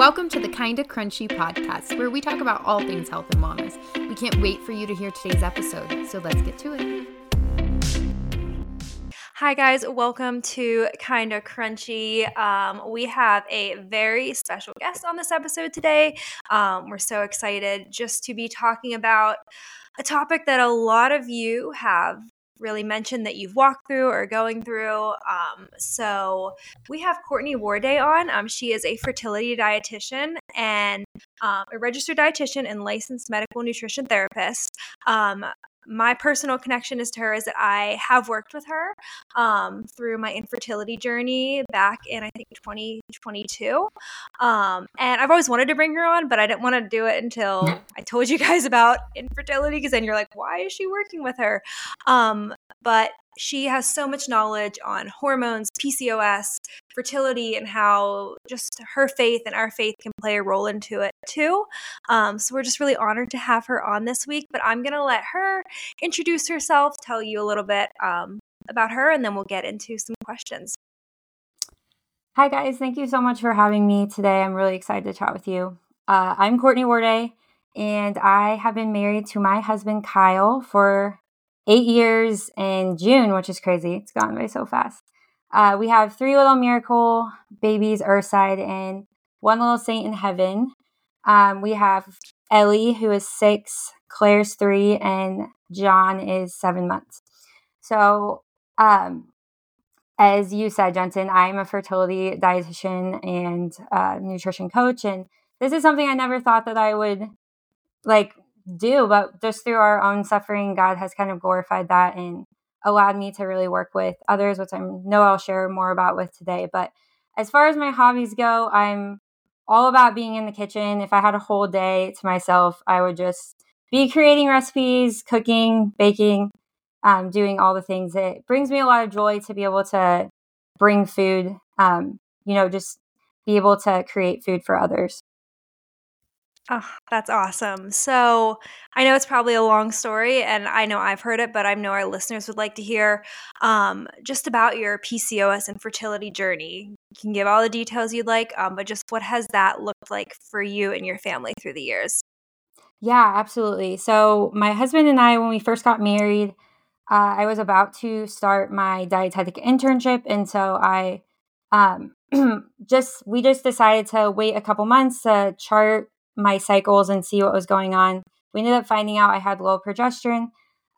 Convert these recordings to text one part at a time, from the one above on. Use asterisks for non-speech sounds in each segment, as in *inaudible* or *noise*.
Welcome to the Kinda Krunchy podcast, where we talk about all things health and wellness. We can't wait for you to hear today's episode, so let's get to it. Hi, guys. Welcome to Kinda Krunchy. Um, we have a very special guest on this episode today. Um, we're so excited just to be talking about a topic that a lot of you have really mentioned that you've walked through or going through. Um, so we have Courtney Warday on. Um, she is a fertility dietitian and um, a registered dietitian and licensed medical nutrition therapist. My personal connection is to her is that I have worked with her um, through my infertility journey back in I think 2022, um, and I've always wanted to bring her on, but I didn't want to do it until I told you guys about infertility because then you're like, why is she working with her? Um, but she has so much knowledge on hormones, PCOS, fertility, and how just her faith and our faith can play a role into it too. Um, so we're just really honored to have her on this week. But I'm going to let her introduce herself, tell you a little bit um, about her, and then we'll get into some questions. Hi, guys. Thank you so much for having me today. I'm really excited to chat with you. Uh, I'm Courtney Warday, and I have been married to my husband, Kyle, for eight years in June, which is crazy. It's gone by so fast. Uh, we have three little miracle babies, Earthside, and one little saint in heaven. Um, we have Ellie, who is six, Claire's three, and John is seven months. So, um, as you said, Jensen, I'm a fertility dietitian and uh, nutrition coach, and this is something I never thought that I would like do, but just through our own suffering, God has kind of glorified that and allowed me to really work with others, which I know I'll share more about with today. But as far as my hobbies go, I'm all about being in the kitchen. If I had a whole day to myself, I would just be creating recipes, cooking, baking, um, doing all the things. It brings me a lot of joy to be able to bring food, um, you know, just be able to create food for others. Oh, that's awesome. So I know it's probably a long story, and I know I've heard it, but I know our listeners would like to hear um, just about your PCOS and fertility journey. You can give all the details you'd like, um, but just what has that looked like for you and your family through the years? Yeah, absolutely. So my husband and I, when we first got married, uh, I was about to start my dietetic internship, and so I um, *clears throat* just we just decided to wait a couple months to chart my cycles and see what was going on. We ended up finding out I had low progesterone.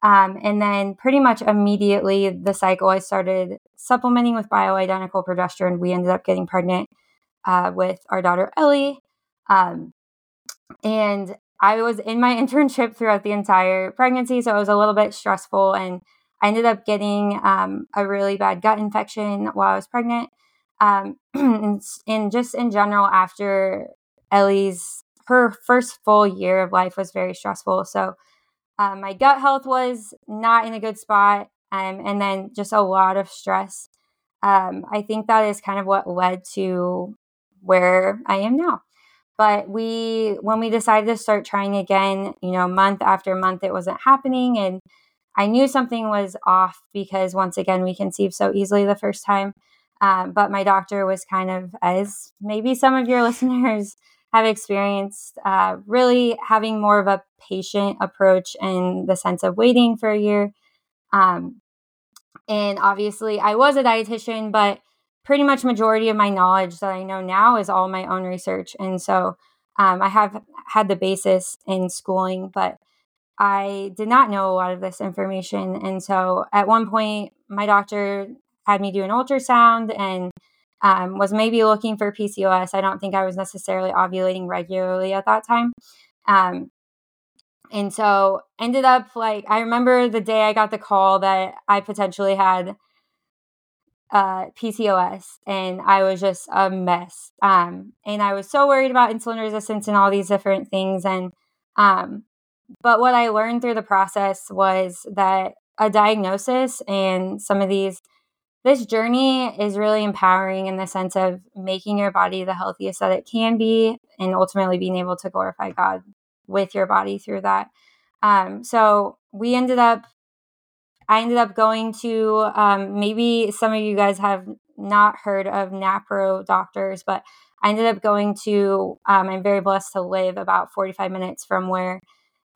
Um, and then pretty much immediately the cycle, I started supplementing with bioidentical progesterone. We ended up getting pregnant uh, with our daughter Ellie. Um, and I was in my *laughs* internship throughout the entire pregnancy, so it was a little bit stressful. And I ended up getting um, a really bad gut infection while I was pregnant. Um, *clears throat* and, and, just in general, after Ellie's her first full year of life was very stressful. So um, my gut health was not in a good spot, um, and then just a lot of stress. Um, I think that is kind of what led to where I am now. But we, when we decided to start trying again, you know, month after month, it wasn't happening, and I knew something was off because once again, we conceived so easily the first time. Um, but my doctor was kind of, as maybe some of your *laughs* listeners have experienced uh, really having more of a patient approach in the sense of waiting for a year. Um, and obviously, I was a dietitian, but pretty much majority of my knowledge that I know now is all my own research. And so um, I have had the basis in schooling, but I did not know a lot of this information. And so at one point, my doctor had me do an ultrasound and um, was maybe looking for PCOS. I don't think I was necessarily ovulating regularly at that time. Um, and so ended up like, I remember the day I got the call that I potentially had uh, PCOS and I was just a mess. Um, and I was so worried about insulin resistance and all these different things. And, um, but what I learned through the process was that a diagnosis and some of these this journey is really empowering in the sense of making your body the healthiest that it can be and ultimately being able to glorify God with your body through that. Um, so we ended up, I ended up going to um, maybe some of you guys have not heard of NAPRO doctors, but I ended up going to, um, I'm very blessed to live about 45 minutes from where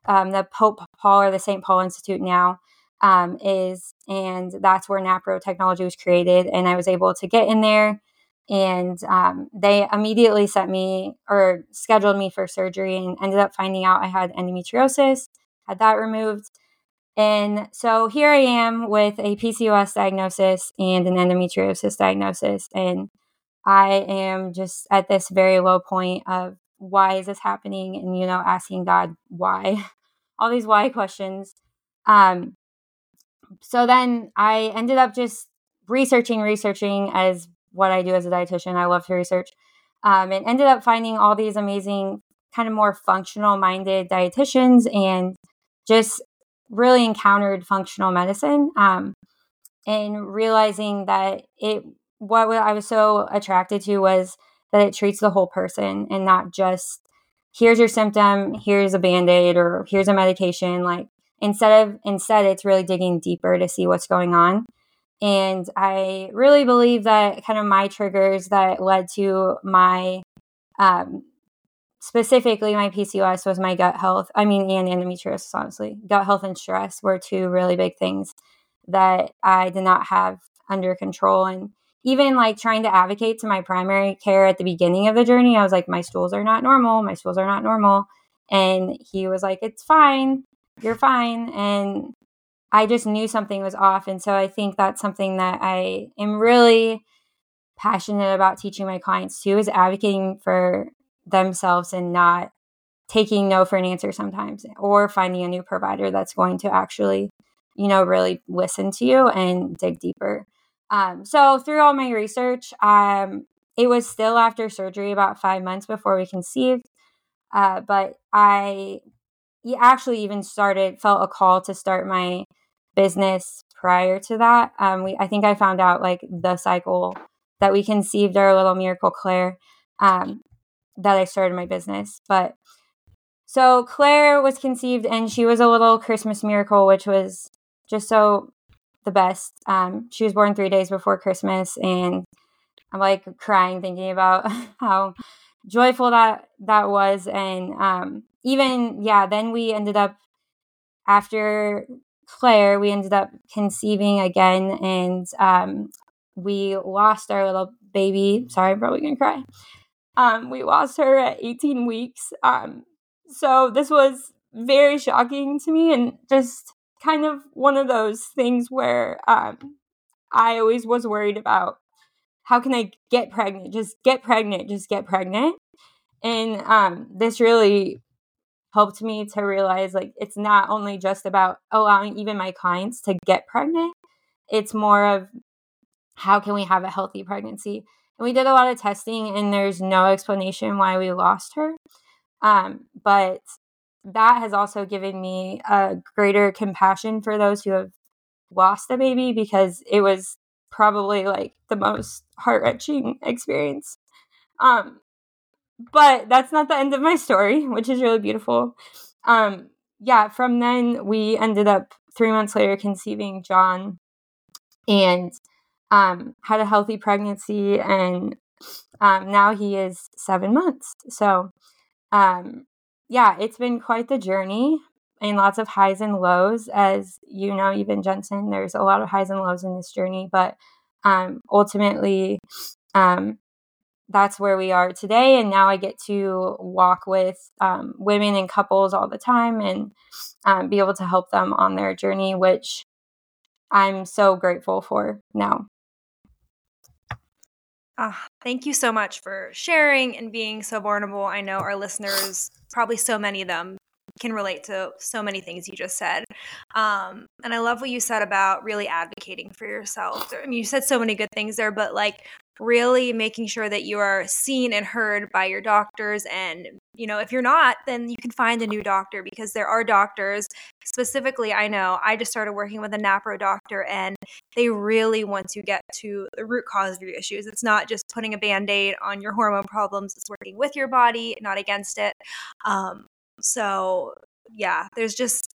um, the Pope Paul or the St. Paul Institute now um, is. And that's where NAPRO technology was created. And I was able to get in there. And um, they immediately sent me or scheduled me for surgery and ended up finding out I had endometriosis, had that removed. And so here I am with a PCOS diagnosis and an endometriosis diagnosis. And I am just at this very low point of why is this happening? And, you know, asking God why, *laughs* all these why questions. Um, so then I ended up just researching, researching as what I do as a dietitian. I love to research. Um, and ended up finding all these amazing, kind of more functional minded dietitians and just really encountered functional medicine um, and realizing that it what I was so attracted to was that it treats the whole person and not just here's your symptom, here's a band-aid or here's a medication like instead of instead it's really digging deeper to see what's going on. And I really believe that kind of my triggers that led to my um, specifically my PCOS was my gut health. I mean, and endometriosis, honestly. Gut health and stress were two really big things that I did not have under control. And even like trying to advocate to my primary care at the beginning of the journey, I was like, my stools are not normal. My stools are not normal. And he was like, it's fine. You're fine. And I just knew something was off. And so I think that's something that I am really passionate about teaching my clients too is advocating for themselves and not taking no for an answer sometimes or finding a new provider that's going to actually you know really listen to you and dig deeper um, so through all my research um, it was still after surgery about five months before we conceived uh, but i actually even started felt a call to start my business prior to that um, we i think i found out like the cycle that we conceived our little miracle claire um, that I started my business. But so Claire was conceived and she was a little Christmas miracle, which was just so the best. Um, she was born three days before Christmas, and I'm like crying thinking about *laughs* how joyful that that was. And um, even yeah, then we ended up after Claire, we ended up conceiving again, and um, we lost our little baby. Sorry, I'm probably gonna cry. Um, we lost her at 18 weeks. Um, so this was very shocking to me and just kind of one of those things where um, I always was worried about how can I get pregnant? Just get pregnant, just get pregnant. And um, this really helped me to realize like it's not only just about allowing even my clients to get pregnant, it's more of how can we have a healthy pregnancy? And we did a lot of testing, and there's no explanation why we lost her. Um, but that has also given me a greater compassion for those who have lost a baby because it was probably like the most heart wrenching experience. Um, but that's not the end of my story, which is really beautiful. Um, yeah, from then we ended up three months later conceiving John, and um, had a healthy pregnancy, and um, now he is seven months. So, um, yeah, it's been quite the journey and lots of highs and lows. As you know, even Jensen, there's a lot of highs and lows in this journey, but um, ultimately, um, that's where we are today. And now I get to walk with um, women and couples all the time and um, be able to help them on their journey, which I'm so grateful for now. Uh, thank you so much for sharing and being so vulnerable. I know our listeners, probably so many of them, can relate to so many things you just said. Um, and I love what you said about really advocating for yourself. I mean, you said so many good things there, but like really making sure that you are seen and heard by your doctors and you know if you're not then you can find a new doctor because there are doctors specifically i know i just started working with a napro doctor and they really want to get to the root cause of your issues it's not just putting a band-aid on your hormone problems it's working with your body not against it um, so yeah there's just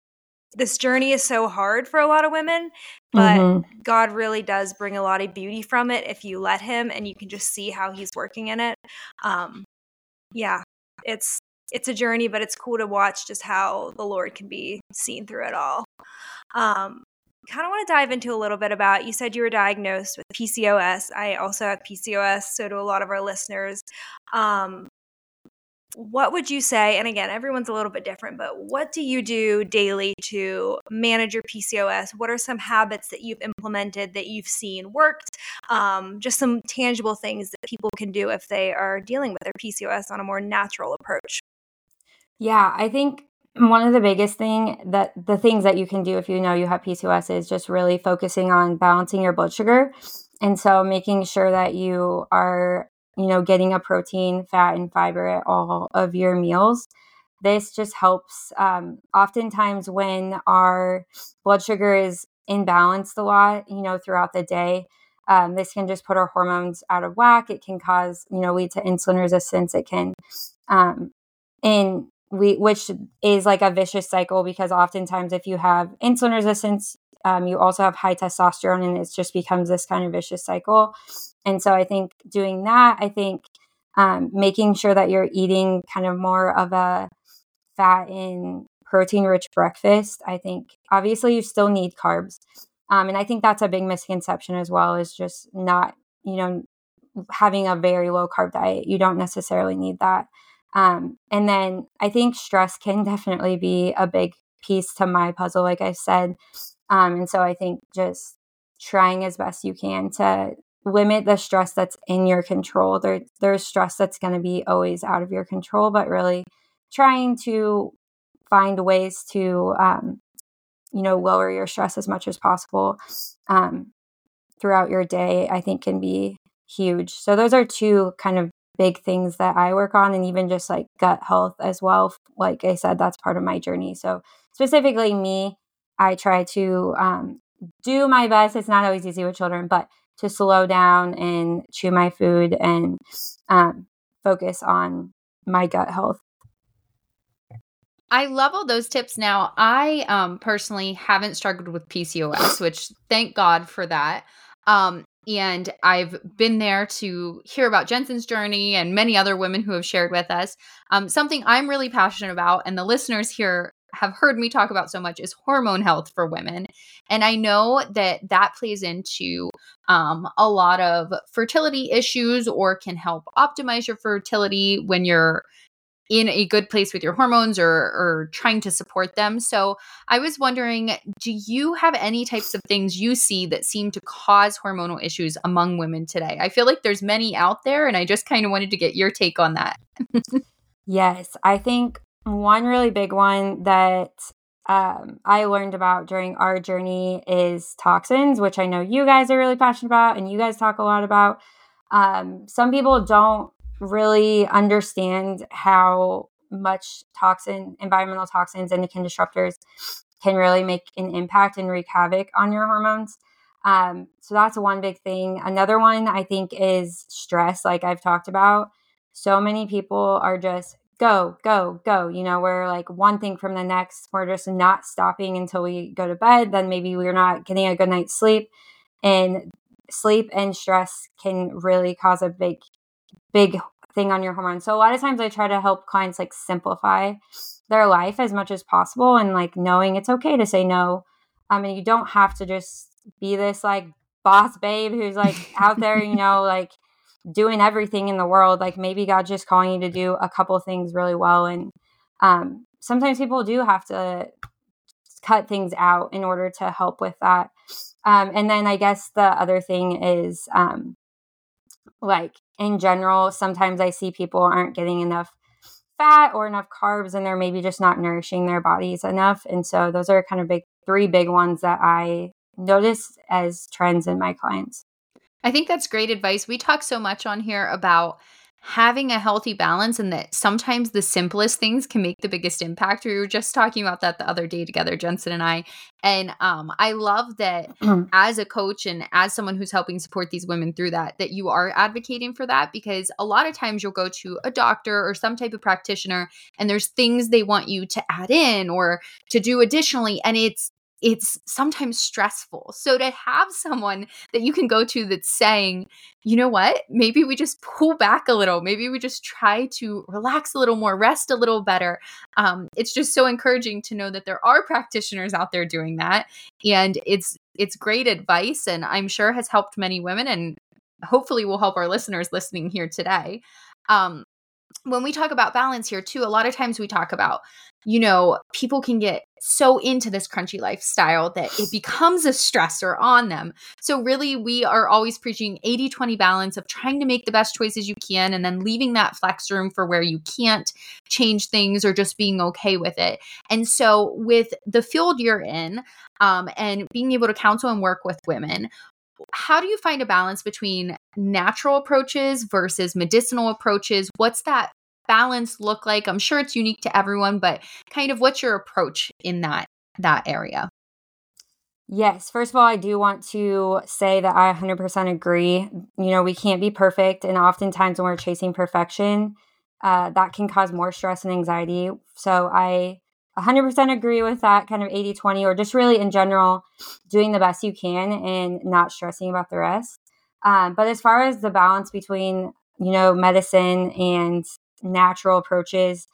this journey is so hard for a lot of women, but mm-hmm. God really does bring a lot of beauty from it if you let Him, and you can just see how He's working in it. Um, yeah, it's it's a journey, but it's cool to watch just how the Lord can be seen through it all. Um, kind of want to dive into a little bit about you said you were diagnosed with PCOS. I also have PCOS, so do a lot of our listeners. Um, what would you say and again everyone's a little bit different but what do you do daily to manage your pcos what are some habits that you've implemented that you've seen worked? Um, just some tangible things that people can do if they are dealing with their pcos on a more natural approach. Yeah i think one of the biggest thing that the things that you can do if you know you have pcos is just really focusing on balancing your blood sugar and so making sure that you are you know, getting a protein, fat, and fiber at all of your meals. This just helps. Um, oftentimes, when our blood sugar is imbalanced a lot, you know, throughout the day, um, this can just put our hormones out of whack. It can cause, you know, lead to insulin resistance. It can, um, and we, which is like a vicious cycle because oftentimes if you have insulin resistance, um, you also have high testosterone, and it just becomes this kind of vicious cycle. And so I think doing that, I think um, making sure that you're eating kind of more of a fat and protein rich breakfast. I think obviously you still need carbs. Um, and I think that's a big misconception as well is just not, you know, having a very low carb diet. You don't necessarily need that. Um, and then I think stress can *laughs* definitely be a big piece to my puzzle, like I said. Um, and so I think just trying as best you can to limit the stress that's in your control. There, there's stress that's going to be always out of your control, but really trying to find ways to, um, you know, lower your stress as much as possible um, throughout your day, I think can be huge. So those are two kind of big things that I work on, and even just like gut health as well. Like I said, that's part of my journey. So specifically me, I try to um, do my best. It's not always easy with children, but to slow down and chew my food and um, focus on my gut health. I love all those tips. Now, I um, personally haven't struggled with PCOS, which thank God for that. Um, and I've been there to hear about Jensen's journey and many other women who have shared with us. Um, something I'm really passionate about, and the listeners here have heard me talk about so much is hormone health for women. And I know that that plays into um, a lot of fertility issues or can help optimize your fertility when you're in a good place with your hormones or, or trying to support them. So I was wondering, do you have any types of things you see that seem to cause hormonal issues among women today? I feel like there's many out there, and I just kind of wanted to get your take on that. *laughs* yes, I think one really big one that um, I learned about during our journey is toxins, which I know you guys are really passionate about and you guys talk a lot about. Um, some people don't really understand how much toxin, environmental toxins, and endocrine disruptors can really make an impact and wreak havoc on your hormones. Um, so that's one big thing. Another one I think is stress, like I've talked about. So many people are just go, go, go. You know, we're like one thing from the next. We're just not stopping until we go to bed. Then maybe we're not getting a good night's sleep. And sleep and stress can really cause a big, big thing on your hormones. So a lot of times I try to help clients like simplify their life as much as possible and like knowing it's okay to say no. I mean, you don't have to just be this like boss babe who's like out there, you *laughs* know, like doing everything in the world. Like maybe God's just calling you to do a couple things really well. And um, sometimes people do have to cut things out in order to help with that. Um, and then I guess the other thing is um, like in general, sometimes I see people aren't getting enough fat or enough carbs and they're maybe just not nourishing their bodies enough. And so those are kind of big three big ones that I notice as trends in my clients. I think that's great advice. We talk so much on here about having a healthy balance and that sometimes the simplest things can make the biggest impact. We were just talking about that the other day together, Jensen and I. And um, I love that *clears throat* as a coach and as someone who's helping support these women through that, that you are advocating for that because a lot of times you'll go to a doctor or some type of practitioner and there's things they want you to add in or to do additionally. And it's it's sometimes stressful. So to have someone that you can go to that's saying, you know what, maybe we just pull back a little, maybe we just try to relax a little more, rest a little better. Um, it's just so encouraging to know that there are practitioners out there doing that, and it's it's great advice, and I'm sure has helped many women, and hopefully will help our listeners listening here today. Um, when we talk about balance here too, a lot of times we talk about you know, people can get so into this crunchy lifestyle that it *sighs* becomes a stressor on them. So, really, we are always preaching 80 20 balance of trying to make the best choices you can and then leaving that flex room for where you can't change things or just being okay with it. And so, with the field you're in um, and being able to counsel and work with women, how do you find a balance between natural approaches versus medicinal approaches? What's that balance look like? I'm sure it's unique to everyone, but kind of what's your approach in that that area? Yes, first of all, I do want to say that I 100% agree. You know, we can't be perfect, and oftentimes when we're chasing perfection, uh, that can cause more stress and anxiety. So I 100% agree with that kind of 80 20, or just really in general, doing the best you can and not stressing about the rest. Um, but as far as the balance between, you know, medicine and natural approaches.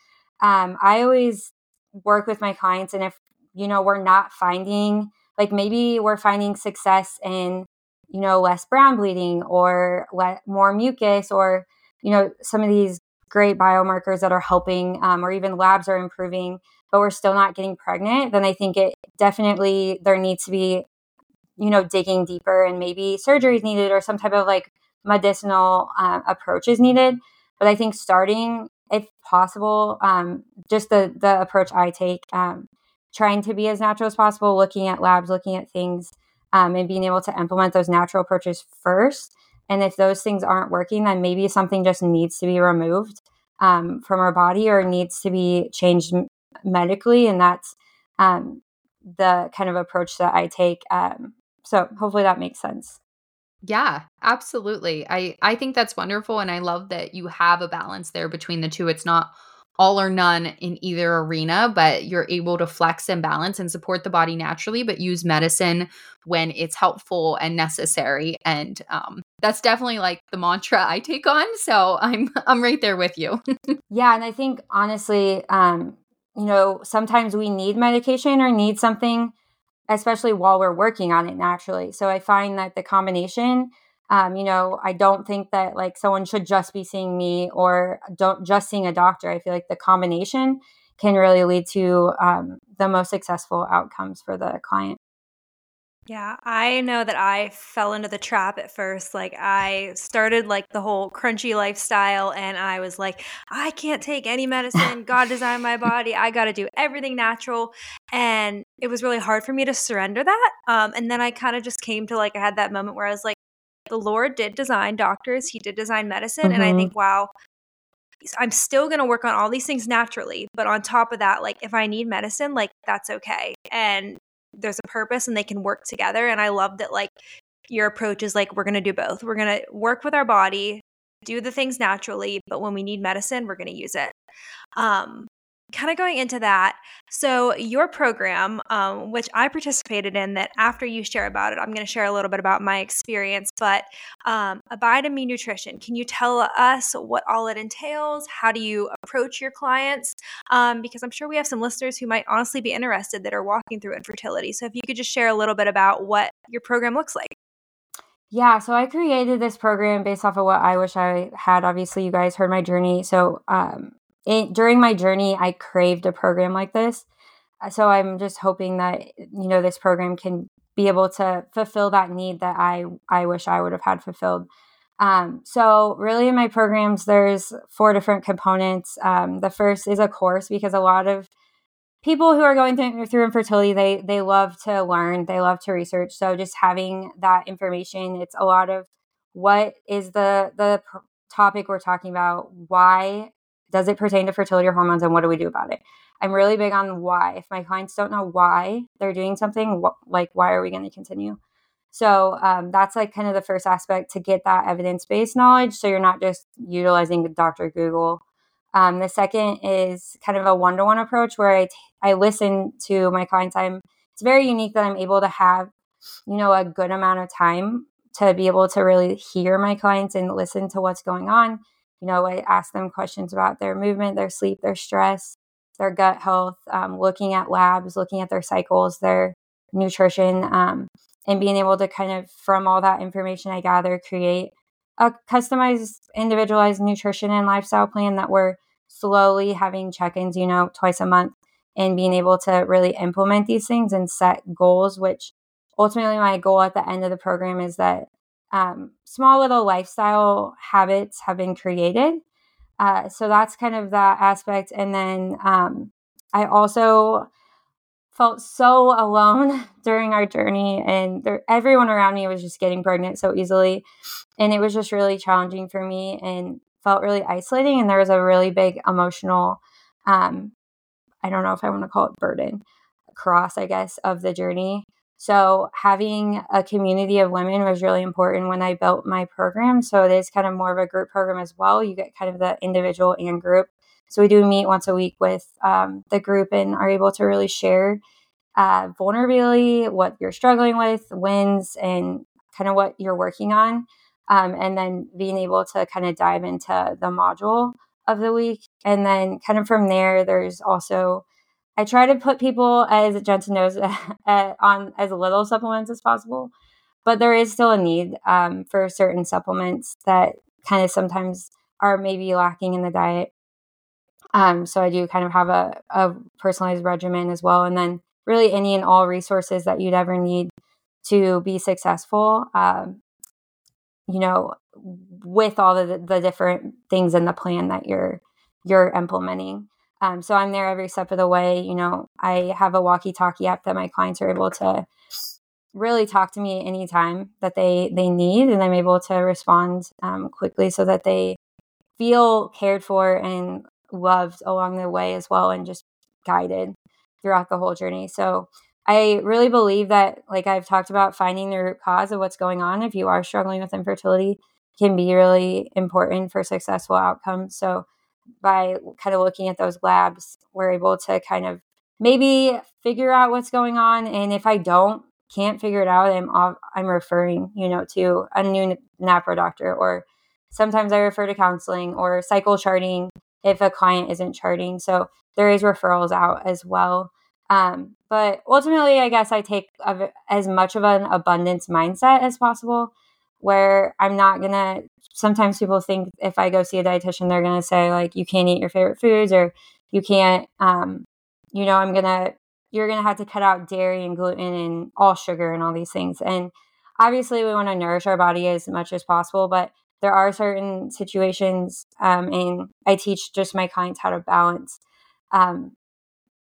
Um, I always work with my clients, and if you know we're not finding like maybe we're finding success in you know less brown bleeding or le- more mucus or you know some of these great biomarkers that are helping um, or even labs are improving but we're still not getting pregnant then i think it definitely there needs to be you know digging deeper and maybe surgery is needed or some type of like medicinal uh, approach is needed but I think starting, if possible, um, just the the approach I take, um, trying to be as natural as possible, looking at labs, looking at things, um, and being able to implement those natural approaches first. And if those things aren't working, then maybe something just needs to be removed um, from our body or needs to be changed medically. And that's um, the kind of approach that I take. So hopefully that makes sense. Yeah, absolutely. I I think that's wonderful and I love that you have a balance there between the two. It's not all or none in either arena, but you're able to flex and balance and support the body naturally, but use medicine when it's helpful and necessary. And um, that's definitely like the mantra I take on. So I'm I'm right there with you. *laughs* yeah, and I think honestly, um, you know, sometimes we need medication or need something especially while we're working on it naturally. So I find that the combination, um, you know, I don't think that like someone should just be seeing me or don't just seeing a doctor. I feel like the combination can really lead to um, the most successful outcomes for the client. Yeah, I know that I fell into the trap at first. Like, I started like the whole crunchy lifestyle, and I was like, I can't take any medicine. *laughs* God designed my body. I got to do everything natural. And it was really hard for me to surrender that. Um, and then I kind of just came to like, I had that moment where I was like, the Lord did design doctors, He did design medicine. And I think, mm-hmm. wow, I'm still going to work on all these things naturally. But on top of that, like, if I need medicine, like, that's okay. And there's a purpose and they can work together. And I love that like your approach is like we're going to do both. We're going to work with our body, do the things naturally, but when we need medicine, we're going to use it. Um, kind of going into that so your program um, which i participated in that after you share about it i'm going to share a little bit about my experience but um, abide in me nutrition can you tell us what all it entails how do you approach your clients um, because i'm sure we have some listeners who might honestly be interested that are walking through infertility so if you could just share a little bit about what your program looks like yeah, so I created this program based off of what I wish I had. Obviously, you guys heard my journey. So, um, during my journey, I craved a program like this. Uh, so I'm just hoping that you know this program can be able to fulfill that need that I I wish I would have had fulfilled. Um, so really, in my programs, there's four different components. Um, the first is a course because a lot of people who are going through, through infertility they they love to learn, they love to research. So just having that information, it's a lot of what is the the topic we're talking about, why does it pertain to fertility or hormones and what do we do about it? I'm really big on why. If my clients don't know why they're doing something, like why are we going to continue? So um, that's like kind of the first aspect to get that evidence based knowledge. So you're not just utilizing Dr. Google. Um, the second is kind of a one to one approach where I, t- I listen to my clients. I'm it's very unique that I'm able to have you know a good amount of time to be able to really hear my clients and listen to what's going on. You know, I ask them questions about their movement, their sleep, their stress, their gut health, um, looking at labs, looking at their cycles, their nutrition, um, and being able to kind of, from all that information I gather, create a customized, individualized nutrition and lifestyle plan that we're slowly having check ins, you know, twice a month and being able to really implement these things and set goals, which ultimately my goal at the end of the program is that um, small little lifestyle habits have been created uh, so that's kind of that aspect. And then um, I also felt so alone *laughs* during our journey, and there, everyone around me was just getting pregnant so easily. And it was just really challenging for me and felt really isolating. And there was a really big emotional, um, I don't know if I want to call it burden, cross, I guess, of the journey. So having a community of women was really important when I built my program. So it is kind of more of a group program as well. You get kind of the individual and group. So we do meet once a week with um, the group and are able to really share uh, vulnerability, what you're struggling with, wins, and kind of what you're working on. Um, and then being able to kind of dive into the module of the week. And then kind of from there, there's also I try to put people, as Jensen knows, *laughs* on as little supplements as possible. But there is still a need um, for certain supplements that kind of sometimes are maybe lacking in the diet. Um, so I do kind of have a, a personalized regimen as well. And then really any and all resources that you'd ever need to be successful, um, you know, with all the, the different things in the plan that you're you're implementing. Um, so I'm there every step of the way. You know, I have a walkie-talkie app that my clients are able to really talk to me anytime that they they need, and I'm able to respond um, quickly so that they feel cared for and loved along the way as well, and just guided throughout the whole journey. So I really believe that, like I've talked about, finding the root cause of what's going on if you are struggling with infertility can be really important for successful outcomes. So by kind of looking at those labs, we're able to kind of maybe figure out what's going on. And if I don't, can't figure it out, I'm off, I'm referring, you know, to a new NAPRO doctor, or sometimes I refer to counseling or cycle charting if a client isn't charting. So there is referrals out as well. Um, but ultimately, I guess I take a, as much of an abundance mindset as possible, where I'm not gonna sometimes people think if I go see a dietitian, they're to say like, you can't eat your favorite foods or you can't, um, you know, I'm to, you're to have to cut out dairy and gluten and all sugar and all these things. And obviously we want to nourish our body as much as possible, but there are certain situations, um, and I teach just my clients how to balance, um,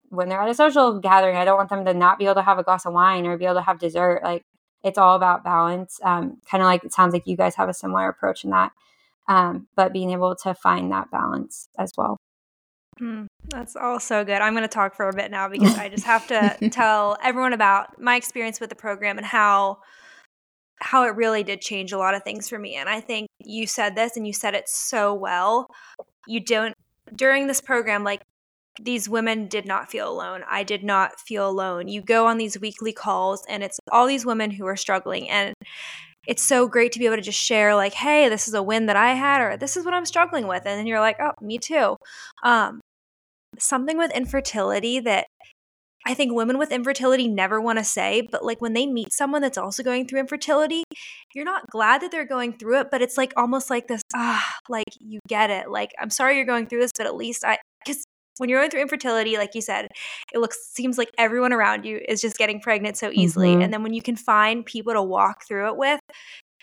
when they're at a social gathering, I don't want them to not be able to have a glass of wine or be able to have dessert. Like it's all about balance. Um, kind of like it sounds like you guys have a similar approach in that, um, but being able to find that balance as well. Mm, that's all so good. I'm going to talk for a bit now because I just have to *laughs* tell everyone about my experience with the program and how how it really did change a lot of things for me. And I think you said this and you said it so well. You don't during this program like these women did not feel alone. I did not feel alone. You go on these weekly calls and it's all these women who are struggling and it's so great to be able to just share like, "Hey, this is a win that I had or this is what I'm struggling with." And then you're like, "Oh, me too." Um something with infertility that I think women with infertility never want to say, but like when they meet someone that's also going through infertility, you're not glad that they're going through it, but it's like almost like this, ah, like you get it. Like, I'm sorry you're going through this, but at least I, because when you're going through infertility, like you said, it looks seems like everyone around you is just getting pregnant so easily. Mm-hmm. And then when you can find people to walk through it with,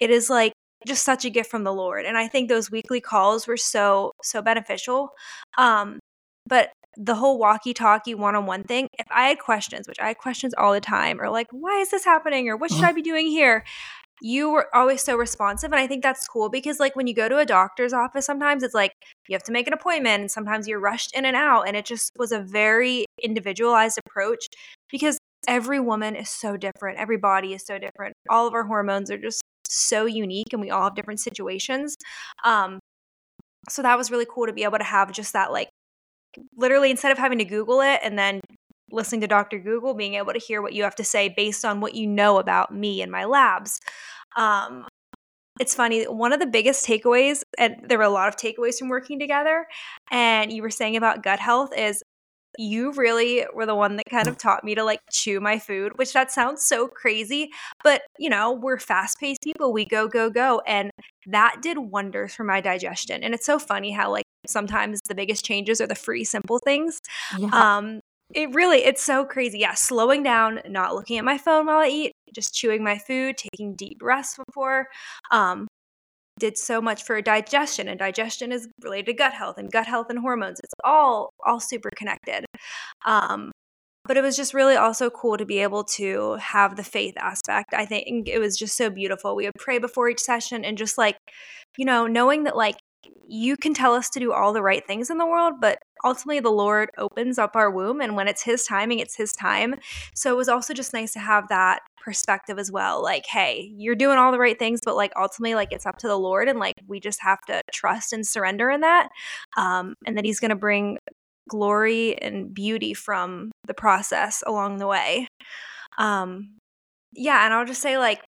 it is like just such a gift from the Lord. And I think those weekly calls were so so beneficial. Um, but the whole walkie-talkie one-on-one thing, if I had questions, which I had questions all the time, or like, why is this happening, or what should I be doing here? You were always so responsive and i think that's cool because like when you go to a doctor's office sometimes it's like you have to make an appointment and sometimes you're rushed in and out and it just was a very individualized approach because every woman is so different every body is so different all of our hormones are just so unique and we all have different situations um so that was really cool to be able to have just that like literally instead of having to google it and then listening to Dr. Google, being able to hear what you have to say based on what you know about me and my labs. Um, it's funny, one of the biggest takeaways, and there were a lot of takeaways from working together, and you were saying about gut health is you really were the one that kind of taught me to like chew my food, which that sounds so crazy, but you know, we're fast paced people. We go, go, go. And that did wonders for my digestion. And it's so funny how like sometimes the biggest changes are the free, simple things. Yeah. Um, it really, it's so crazy. Yeah, slowing down, not looking at my phone while I eat, just chewing my food, taking deep breaths before. Um, did so much for digestion and digestion is related to gut health and gut health and hormones it's all all super connected um, but it was just really also cool to be able to have the faith aspect i think it was just so beautiful we would pray before each session and just like you know knowing that like you can tell us to do all the right things in the world, but ultimately the Lord opens up our womb. And when it's His timing, it's His time. So it was also just nice to have that perspective as well. Like, hey, you're doing all the right things, but like ultimately, like it's up to the Lord. And like we just have to trust and surrender in that. Um, and that He's going to bring glory and beauty from the process along the way. Um, yeah. And I'll just say, like,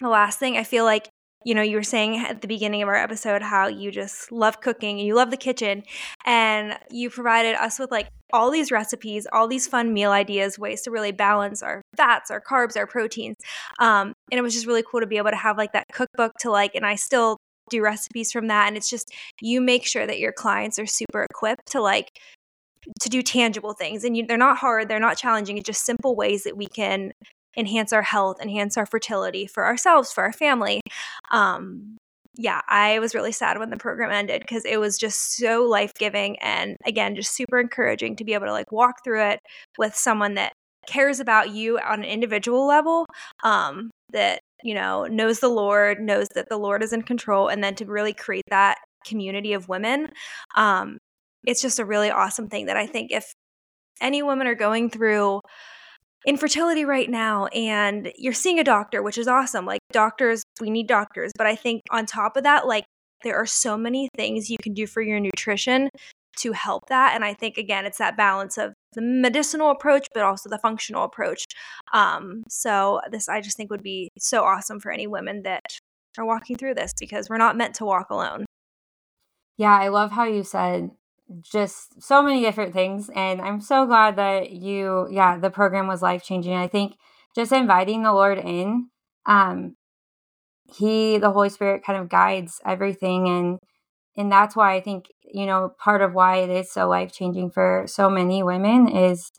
the last thing, I feel like you know, you were saying at the beginning of our episode how you just love cooking and you love the kitchen. And you provided us with like all these recipes, all these fun meal ideas, ways to really balance our fats, our carbs, our proteins. Um, and it was just really cool to be able to have like that cookbook to like, and I still do recipes from that. And it's just, you make sure that your clients are super equipped to like, to do tangible things and you, they're not hard they're not challenging it's just simple ways that we can enhance our health, enhance our fertility for ourselves, for our family. Um, yeah, I was really sad when the program ended because it was just so life giving and again, just super encouraging to be able to like walk through it with someone that cares about you on an individual level, um, that, you know, knows the Lord, knows that the Lord is in control, and then to really create that community of women. Um, it's just a really awesome thing that I think if any women are going through infertility right now and you're seeing a doctor, which is awesome. Like doctors, we need doctors. But I think on top of that, like there are so many things you can do for your nutrition to help that. And I think again, it's that balance of the medicinal approach, but also the functional approach. Um, so this I just think would be so awesome for any women that are walking through this because we're not meant to walk alone. Yeah, I love how you said just so many different things. And I'm so glad that you, yeah, the program was life changing. I think just inviting the Lord in, um, He, the Holy Spirit, kind of guides everything, and and that's why I think you know part of why it is so life changing for so many women is,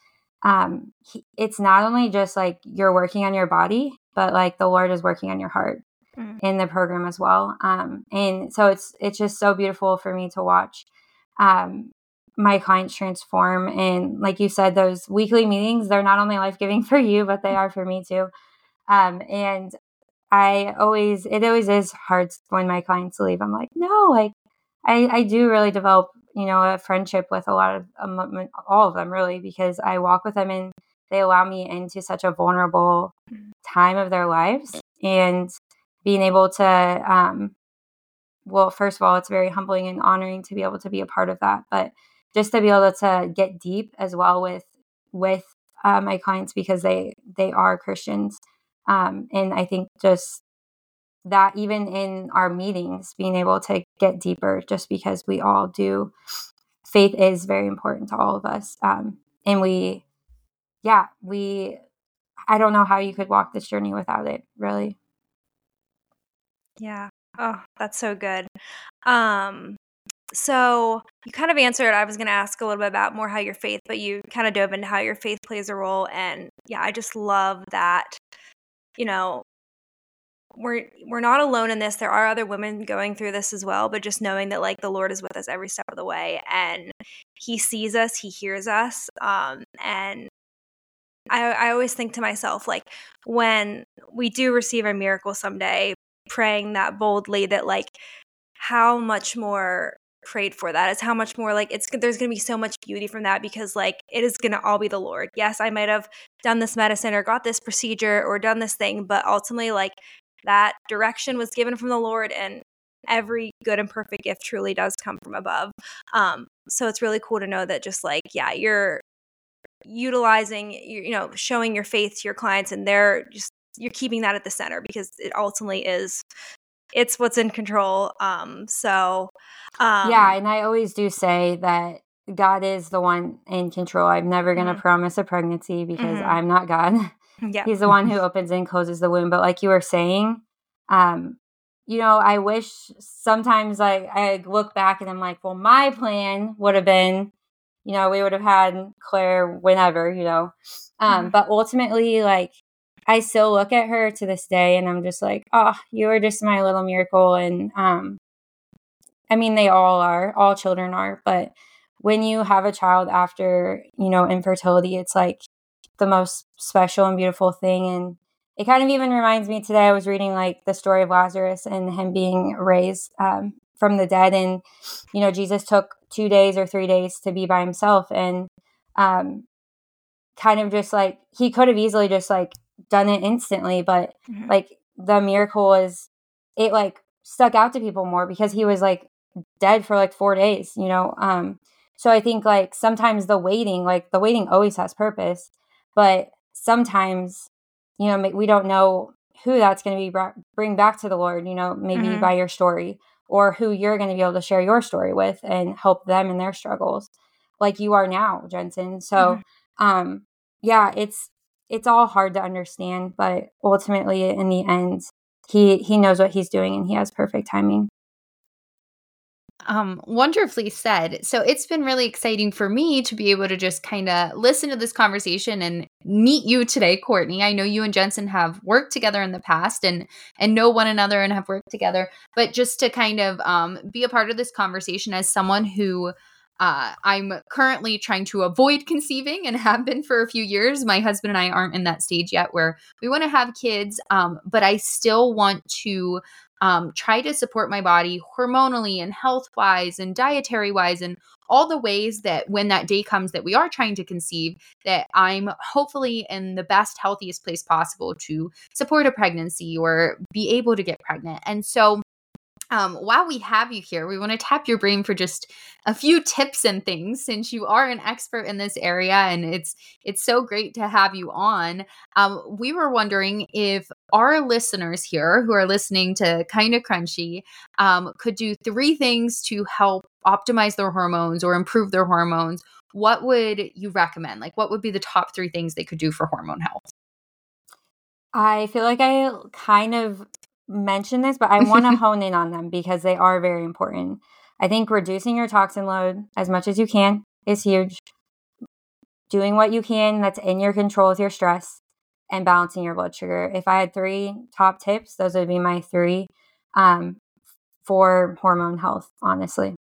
um, he, it's not only just like you're working on your body, but like the Lord is working on your heart mm. in the program as well. Um, and so it's it's just so beautiful for me to watch um, my clients transform. And like you said, those weekly meetings, they're not only life giving *laughs* for you, but they are for me too. Um, and I always, it always is hard when my clients leave. I'm like, no, like I, I do really develop, you know, a friendship with a lot of um, all of them really, because I walk with them and they allow me into such a vulnerable mm. time of their lives and being able to um, well, first of all, it's very humbling and honoring to be able to be a part of that, but just to be able to get deep as well with with uh, my clients because they they are Christians, um, and I think just that even in our meetings, being able to get deeper, just because we all do, faith is very important to all of us, um, and we, yeah, we. I don't know how you could walk this journey without it, really. Yeah, Oh, that's so good. Um, so you kind of answered. I was going to ask a little bit about more how your faith, but you kind of dove into how your faith plays a role. And yeah, I just love that. You know, we're we're not alone in this. There are other women going through this as well, but just knowing that like the Lord is with us every step of the way, and He sees us, He hears us, um, and I, I always think to myself, like, when we do receive a miracle someday, praying that boldly that, like, how much more prayed for that is how much more like it's there's going to be so much beauty from that because like it is going to all be the lord. Yes i might have done this medicine or got this procedure or done this thing but ultimately like that direction was given from the lord and every good and perfect gift truly does come from above. Um so it's really cool to know that just like yeah you're utilizing you know showing your faith to your clients and they're just you're keeping that at the center because it ultimately is it's what's in control. Um, so um, yeah, and I always do say that God is the one in control. I'm never going to mm-hmm. promise a pregnancy because mm-hmm. I'm not God. *laughs* Yeah. He's the one who *laughs* opens and closes the womb. But like you were saying, um, you know, I wish sometimes like I look back and I'm like, well, my plan would have been, you know, we would have had Claire whenever, you know. Um, mm-hmm. but ultimately, like I still look at her to this day and I'm just like, oh, you are just my little miracle. And um, I mean, they all are, all children are. But when you have a child after, you know, infertility, it's like the most special and beautiful thing. And it kind of even reminds me today, I was reading like the story of Lazarus and him being raised um, from the dead. And, you know, Jesus took two days or three days to be by himself. And, um, kind of just like he could have easily just like done it instantly, but mm-hmm. like the miracle is it like stuck out to people more because he was like dead for like 4 days, you know. Um so I think like sometimes the waiting, like the waiting always has purpose, but sometimes you know we don't know who that's going to be brought, bring back to the Lord, you know, maybe mm-hmm. by your story or who you're going to be able to share your story with and help them in their struggles like you are now, Jensen. So mm-hmm. um yeah, it's it's all hard to understand, but ultimately in the end, he he knows what he's doing and he has perfect timing. Um, wonderfully said. So it's been really exciting for me to be able to just kind of listen to this conversation and meet you today, Courtney. I know you and Jensen have worked together in the past and and know one another and have worked together, but just to kind of um, be a part of this conversation as someone who uh, I'm currently trying to avoid conceiving and *laughs* have been for a few years. My husband and I aren't in that stage yet where we want to have kids, um, but I still want to um, try to support my body hormonally and health wise and dietary wise and all the ways that when that day comes that we are trying to conceive that i'm hopefully in the best healthiest place possible to support a pregnancy or be able to get pregnant and so um, while we have you here, we want to tap your brain for just a few tips and things since you are an expert in this area and it's it's so great to have you on. Um, we were wondering if our listeners here who are listening to Kinda Krunchy um, could do three things to help optimize their hormones or improve their hormones. What would you recommend? Like, what would be the top three things they could do for hormone health? I feel like I kind of mention this, but I want to *laughs* hone in on them because they are very important. I think reducing your toxin load as much as you can is huge. Doing what you can that's in your control with your stress and balancing your blood sugar. If I had three top tips, those would be my three um, for hormone health, honestly.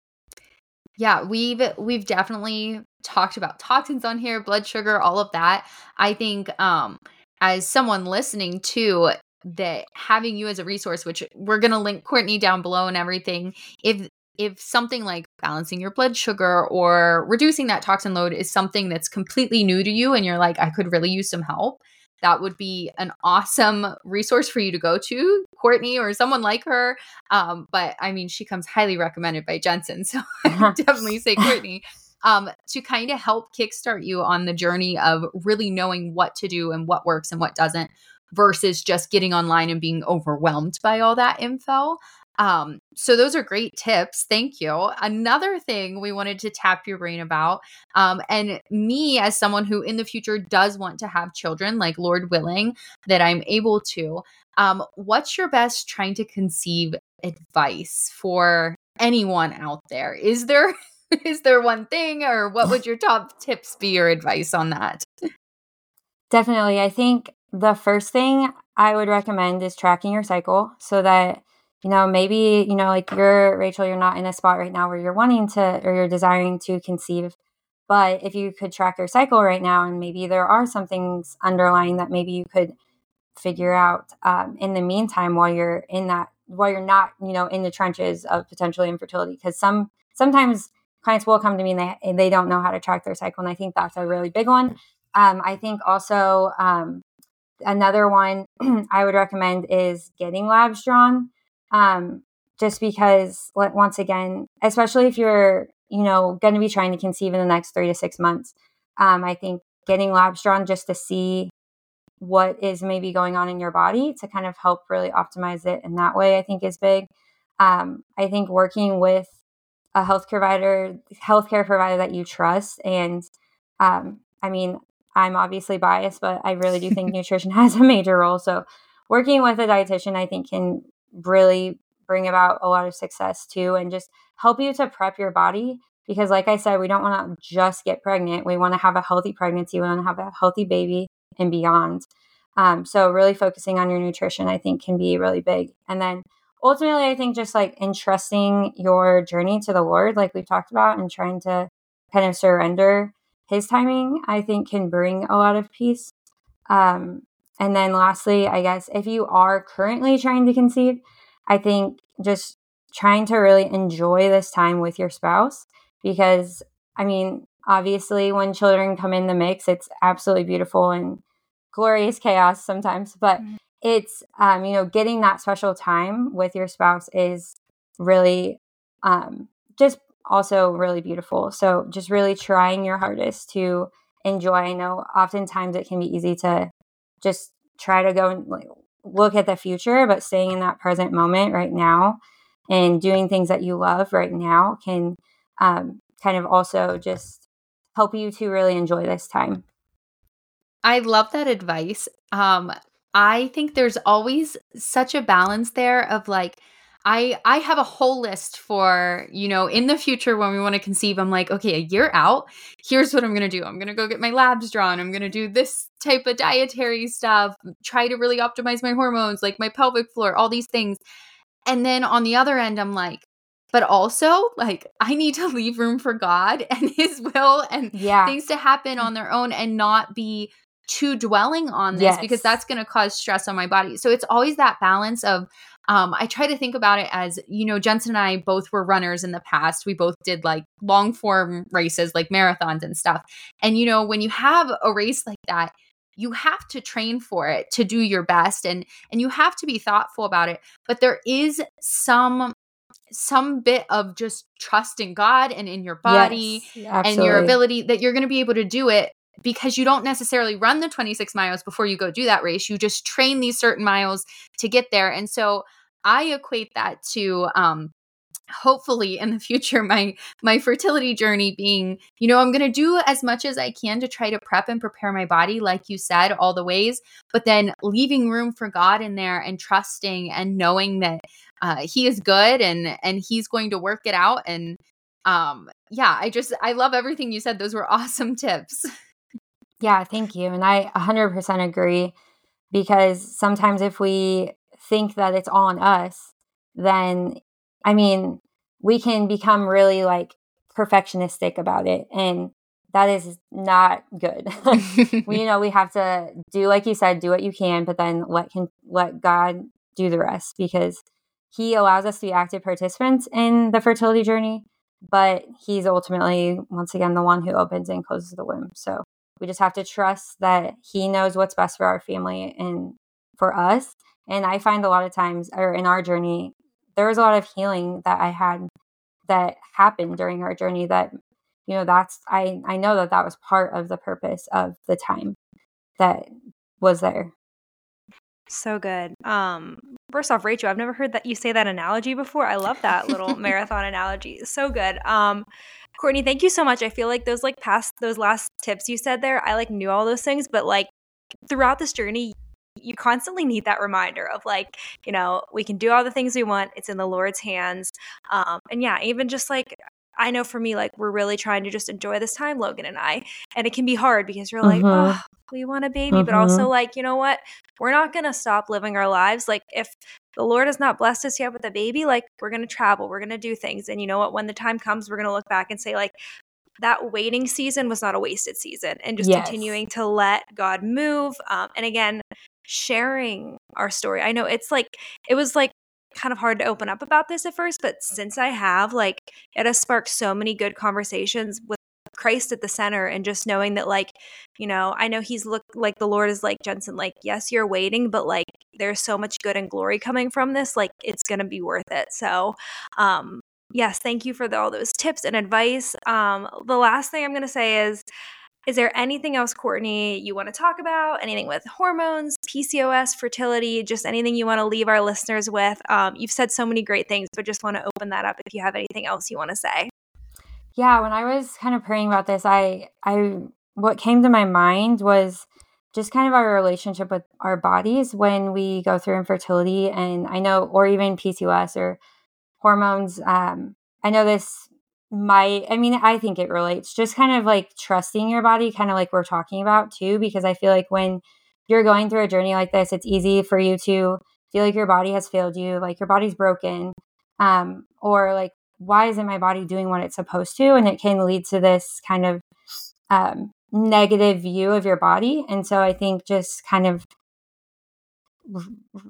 Yeah, we've we've definitely talked about toxins on here, blood sugar, all of that. I think um as someone listening to that having you as a resource, which we're going to link Courtney down below and everything, if if something like balancing your blood sugar or reducing that toxin load is something that's completely new to you and you're like I could really use some help, that would be an awesome resource for you to go to, Courtney or someone like her. Um, but I mean, she comes highly recommended by Jensen, *laughs* so I definitely say Courtney. Um, to kind of help kickstart you on the journey of really knowing what to do and what works and what doesn't versus just getting online and being overwhelmed by all that info. Um, so those are great tips. Thank you. Another thing we wanted to tap your brain about, um, and me as someone who in the future does want to have children, like Lord willing, that I'm able to. Um, what's your best trying to conceive advice for anyone out there? Is there *laughs* is there one thing, or what would your top tips be or advice on that? Definitely. I think the first thing I would recommend is tracking your cycle so that you know maybe you know like you're Rachel you're not in a spot right now where you're wanting to or you're desiring to conceive but if you could track your cycle right now, and maybe there are some things underlying that maybe you could figure out um, in the meantime while you're in that while you're not you know in the trenches of potentially infertility because some sometimes clients will come to me and they, they don't know how to track their cycle and i think that's a really big one. Um, i think also um, another one *clears throat* i would recommend is getting labs drawn um, just because like once again especially if you're you know going to be trying to conceive in the next three to six months um, i think getting labs drawn just to see what is maybe going on in your body to kind of help really optimize it in that way i think is big. Um, i think working with a health provider healthcare provider that you trust and um, i mean i'm obviously biased but i really do think *laughs* nutrition has a major role so working with a dietitian i think can really bring about a lot of success too and just help you to prep your body because like i said we don't want to just get pregnant we want to have a healthy pregnancy we want to have a healthy baby and beyond. Um, so really focusing on your nutrition, I think, can be really big. And then ultimately, I think just like entrusting your journey to the Lord, like we've talked about, and trying to kind of surrender His timing, I think, can bring a lot of peace. Um, and then lastly, I guess if you are currently trying to conceive, I think just trying to really enjoy this time with your spouse because I mean, obviously, when children come in the mix, it's absolutely beautiful and glorious chaos sometimes, but mm-hmm. it's um, you know getting that special time with your spouse is really um, just also really beautiful. So just really trying your hardest to enjoy. I know oftentimes it can be easy to just try to go and like, look at the future, but staying in that present moment right now and doing things that you love right now can um, kind of also just help you to really enjoy this time. I love that advice. Um, I think there's always such a balance there of like, I I have a whole list for, you know, in the future when we want to conceive, I'm like, okay, a year out, here's what I'm going to do. I'm going to go get my labs drawn. I'm going to do this type of dietary stuff, try to really optimize my hormones, like my pelvic floor, all these things. And then on the other end, I'm like, but also like I need to *laughs* leave room for God and his will and yeah. things to happen on their own and not be too dwelling on this yes. because that's going to cause stress on my body. So it's always that balance of um, I try to think about it as, you know, Jensen and I both were runners in the past. We both did like long form races, like marathons and stuff. And, you know, when you have a race like that, you have to train for it to do your best and and you have to be thoughtful about it but there is some some bit of just trust in God and in your body yes, and your ability that you're going to be able to do it because you don't necessarily run the 26 miles before you go do that race. You just train these certain miles to get there. And so I equate that to um, hopefully in the future my my fertility journey being you know i'm going to do as much as i can to try to prep and prepare my body like you said all the ways but then leaving room for god in there and trusting and knowing that uh, he is good and and he's going to work it out and um yeah i just i love everything you said those were *laughs* awesome tips Yeah, thank you. And I 100% agree because sometimes if we think that it's on us, then I mean, we can become really like perfectionistic about it. And that is not good. *laughs* we, you *laughs* know, we have to do, like you said, do what you can, but then let can let God do the rest because He allows us to be active participants in the fertility journey, but He's ultimately, once again, the one who opens and closes the womb. So we just have to trust that he knows what's best for our family and for us. And I find a lot of times, or in our journey, there was a lot of healing that I had that happened during our journey that, you know, that's, I, I know that that was part of the purpose of the time that was there. So good. Um, first off, Rachel, I've never heard that you say that analogy before. I love that little *laughs* marathon analogy. So good. Um, Courtney, thank you so much. I feel like those like past those last tips you said there, I like knew all those things, but like throughout this journey, you constantly need that reminder of like, you know, we can do all the things we want. It's in the Lord's hands. Um, and yeah, even just like I know for me, like we're really trying to just enjoy this time, Logan and I. And it can be hard because you're like, mm-hmm. oh, we want a baby. Mm-hmm. But also, like, you know what? We're not going to stop living our lives. Like, if the Lord has not blessed us yet with a baby, like, we're going to travel, we're going to do things. And you know what? When the time comes, we're going to look back and say, like, that waiting season was not a wasted season and just Yes. continuing to let God move. Um, and again, sharing our story. I know it's like, it was like kind of hard to open up about this at first, but since I have, like, it has sparked so many good conversations with Christ at the center and just knowing that like you know I know he's look like the Lord is like Jensen like yes you're waiting but like there's so much good and glory coming from this like it's to be worth it so um yes thank you for the, all those tips and advice um the last thing I'm to say is is there anything else Courtney you want to talk about? Anything with hormones PCOS fertility just anything you want to leave our listeners with? Um you've said so many great things but just want to open that up if you have anything else you want to say. Yeah, when I was kind of praying about this, I I what came to my mind was just kind of our relationship with our bodies when we go through infertility and I know or even PCOS or hormones um I know this might I mean I think it relates just kind of like trusting your body kind of like we're talking about too because I feel like when you're going through a journey like this it's easy for you to feel like your body has failed you like your body's broken um or like why isn't my body doing what it's supposed to? And it can lead to this kind of um, negative view of your body. And so I think just kind of,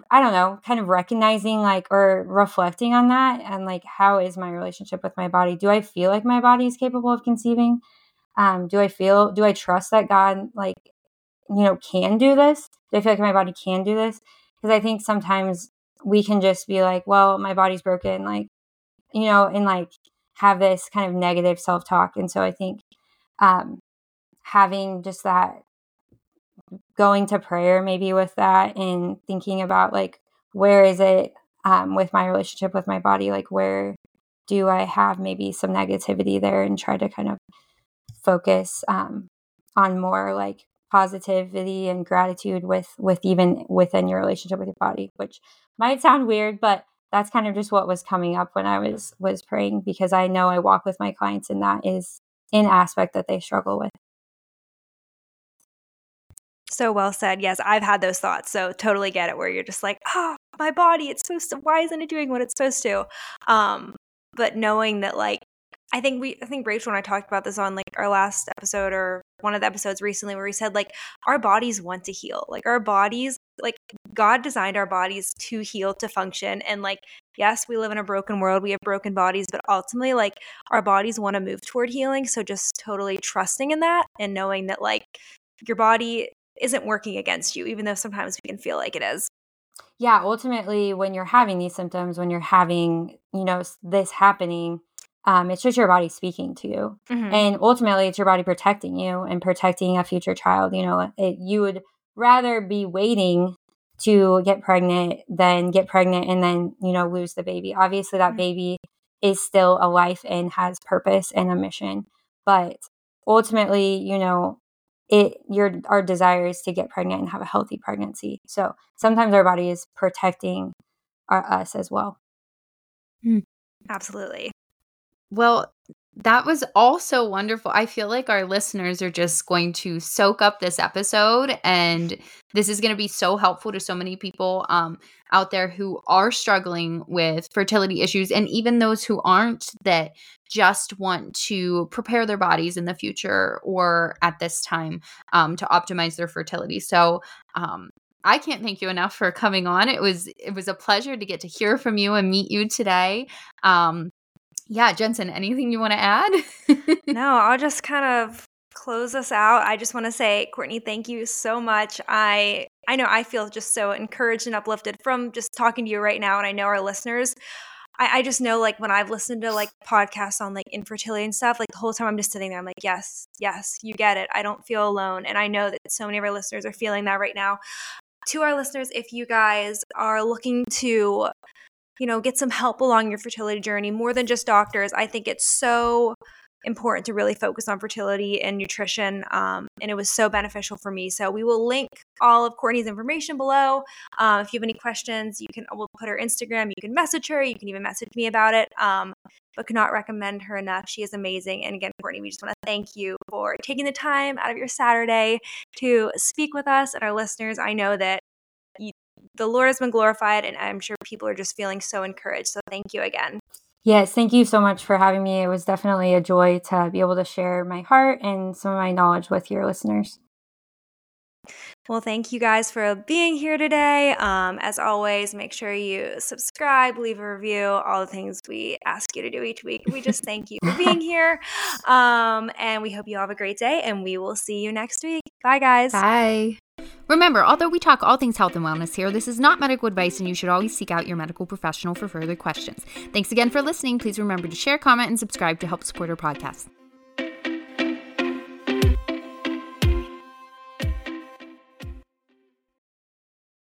I don't know, kind of recognizing like or reflecting on that and like, how is my relationship with my body? Do I feel like my body is capable of conceiving? Um, do I feel, do I trust that God, like, you know, can do this? Do I feel like my body can do this? Because I think sometimes we can just be like, well, my body's broken. Like, you know, and like have this kind of negative self talk. And so I think um, having just that going to prayer maybe with that and thinking about like, where is it um, with my relationship with my body? Like, where do I have maybe some negativity there and try to kind of focus um, on more like positivity and gratitude with with even within your relationship with your body which might sound weird but that's kind of just what was coming up when I was was praying because I know I walk with my clients and that is an aspect that they struggle with. So well said. Yes, I've had those thoughts. So totally get it where you're just like, oh, my body, it's supposed to, why isn't it doing what it's supposed to? Um, but knowing that like, I think we, I think Rachel and I talked about this on like our last episode or one of the episodes recently where we said like our bodies want to heal. Like our bodies, like God designed our bodies to heal, to function. And like, yes, we live in a broken world. We have broken bodies, but ultimately, like our bodies want to move toward healing. So just totally trusting in that and knowing that like your body isn't working against you, even though sometimes we can feel like it is. Yeah, ultimately, when you're having these symptoms, when you're having, you know, this happening, um, it's just your body speaking to you. Mhm. And ultimately, it's your body protecting you and protecting a future child. You know, it, you would rather be waiting to get pregnant than get pregnant and then, you know, lose the baby. Obviously, that Mhm. baby is still a life and has purpose and a mission. But ultimately, you know, it your our desire is to get pregnant and have a healthy pregnancy. So sometimes our body is protecting our, us as well. Hmm. Absolutely. Well, that was also wonderful. I feel like our listeners are just going to soak up this episode and this is going to be so helpful to so many people um, out there who are struggling with fertility issues and even those who aren't that just want to prepare their bodies in the future or at this time um, to optimize their fertility. So, um, I can't thank you enough for coming on. It was it was a pleasure to get to hear from you and meet you today. Um, yeah, Jensen, anything you want to add? *laughs* no, I'll just kind of close us out. I just want to say, Courtney, thank you so much. I I know I feel just so encouraged and uplifted from just talking to you right now, and I know our listeners. I, I just know like when I've listened to like podcasts on like infertility and stuff, like the whole time I'm just sitting there, I'm like, yes, yes, you get it. I don't feel alone, and I know that so many of our listeners are feeling that right now. To our listeners, if you guys are looking to you know, get some help along your fertility journey more than just doctors. I think it's so important to really focus on fertility and nutrition. Um, and it was so beneficial for me. So we will link all of Courtney's information below. Um, if you have any questions, you can we'll put her Instagram. You can message her. You can even message me about it. Um, but cannot recommend her enough. She is amazing. And again, Courtney, we just want to thank you for taking the time out of your Saturday to speak with us and our listeners. I know that the Lord has been glorified, and I'm sure people are just feeling so encouraged. So thank you again. Yes, thank you so much for having me. It was definitely a joy to be able to share my heart and some of my knowledge with your listeners. Well, thank you guys for being here today. Um, as always, make sure you subscribe, leave a review, all the things we ask you to do each week. We just thank you for being *laughs* here. Um, and we hope you have a great day, and we will see you next week. Bye, guys. Bye. Remember, although we talk all things health and wellness here, this is not medical advice, and you should always seek out your medical professional for further questions. Thanks again for listening. Please remember to share, comment, and subscribe to help support our podcast.